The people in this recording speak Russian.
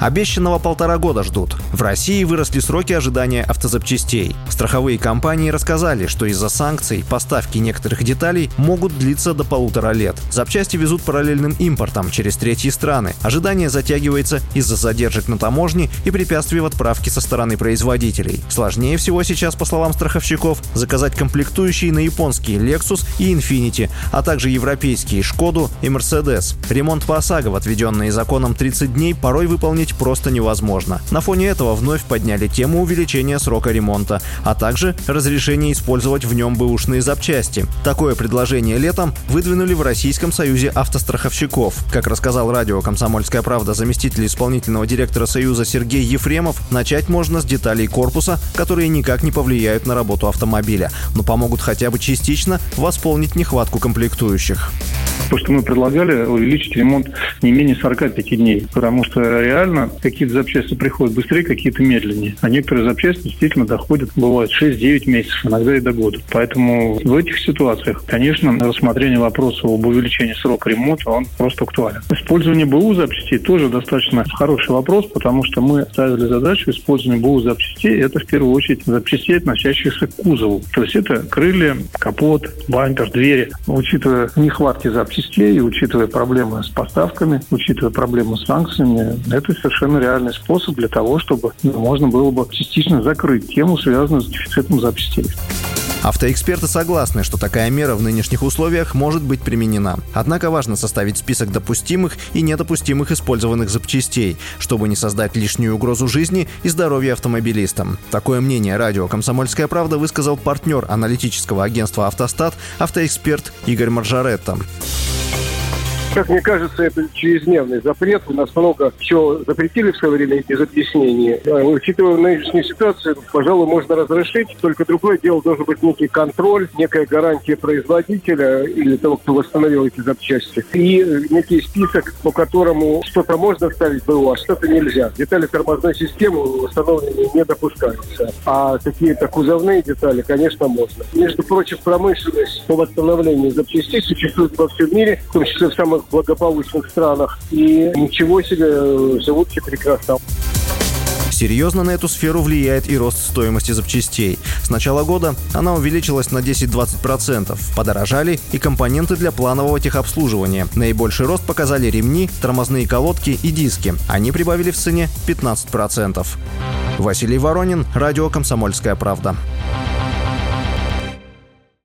Обещанного полтора года ждут. В России выросли сроки ожидания автозапчастей. Страховые компании рассказали, что из-за санкций поставки некоторых деталей могут длиться до полутора лет. Запчасти везут параллельным импортом через третьи страны. Ожидание затягивается из-за задержек на таможне и препятствий в отправке со стороны производителей. Сложнее всего сейчас, по словам страховщиков, заказать комплектующие на японские Lexus и Infiniti, а также европейские Шкоду и Mercedes. Ремонт по ОСАГО, отведенный законом 30 дней, порой выполнить сделать просто невозможно. На фоне этого вновь подняли тему увеличения срока ремонта, а также разрешение использовать в нем бэушные запчасти. Такое предложение летом выдвинули в Российском союзе автостраховщиков. Как рассказал радио «Комсомольская правда» заместитель исполнительного директора Союза Сергей Ефремов, начать можно с деталей корпуса, которые никак не повлияют на работу автомобиля, но помогут хотя бы частично восполнить нехватку комплектующих. То, что мы предлагали, увеличить ремонт не менее 45 дней, потому что реально какие-то запчасти приходят быстрее, какие-то медленнее. А некоторые запчасти действительно доходят, бывает, 6-9 месяцев, иногда и до года. Поэтому в этих ситуациях, конечно, рассмотрение вопроса об увеличении срока ремонта, он просто актуален. Использование БУ запчастей тоже достаточно хороший вопрос, потому что мы ставили задачу использования БУ запчастей, это в первую очередь запчастей, относящихся к кузову. То есть это крылья, капот, бампер, двери. Учитывая нехватки запчастей, частей, учитывая проблемы с поставками, учитывая проблемы с санкциями, это совершенно реальный способ для того, чтобы можно было бы частично закрыть тему, связанную с дефицитом запчастей. Автоэксперты согласны, что такая мера в нынешних условиях может быть применена. Однако важно составить список допустимых и недопустимых использованных запчастей, чтобы не создать лишнюю угрозу жизни и здоровью автомобилистам. Такое мнение радио «Комсомольская правда» высказал партнер аналитического агентства «Автостат» автоэксперт Игорь Маржаретто. Как мне кажется, это чрезмерный запрет. У нас много чего запретили в свое время эти объяснений. Учитывая нынешнюю ситуацию, пожалуй, можно разрешить. Только другое дело должен быть некий контроль, некая гарантия производителя или того, кто восстановил эти запчасти. И некий список, по которому что-то можно ставить БУ, а что-то нельзя. Детали тормозной системы установленные не допускаются. А какие-то кузовные детали, конечно, можно. Между прочим, промышленность по восстановлению запчастей существует во всем мире, в том числе в самых самых благополучных странах. И ничего себе, живут все прекрасно. Серьезно на эту сферу влияет и рост стоимости запчастей. С начала года она увеличилась на 10-20%. Подорожали и компоненты для планового техобслуживания. Наибольший рост показали ремни, тормозные колодки и диски. Они прибавили в цене 15%. Василий Воронин, радио «Комсомольская правда».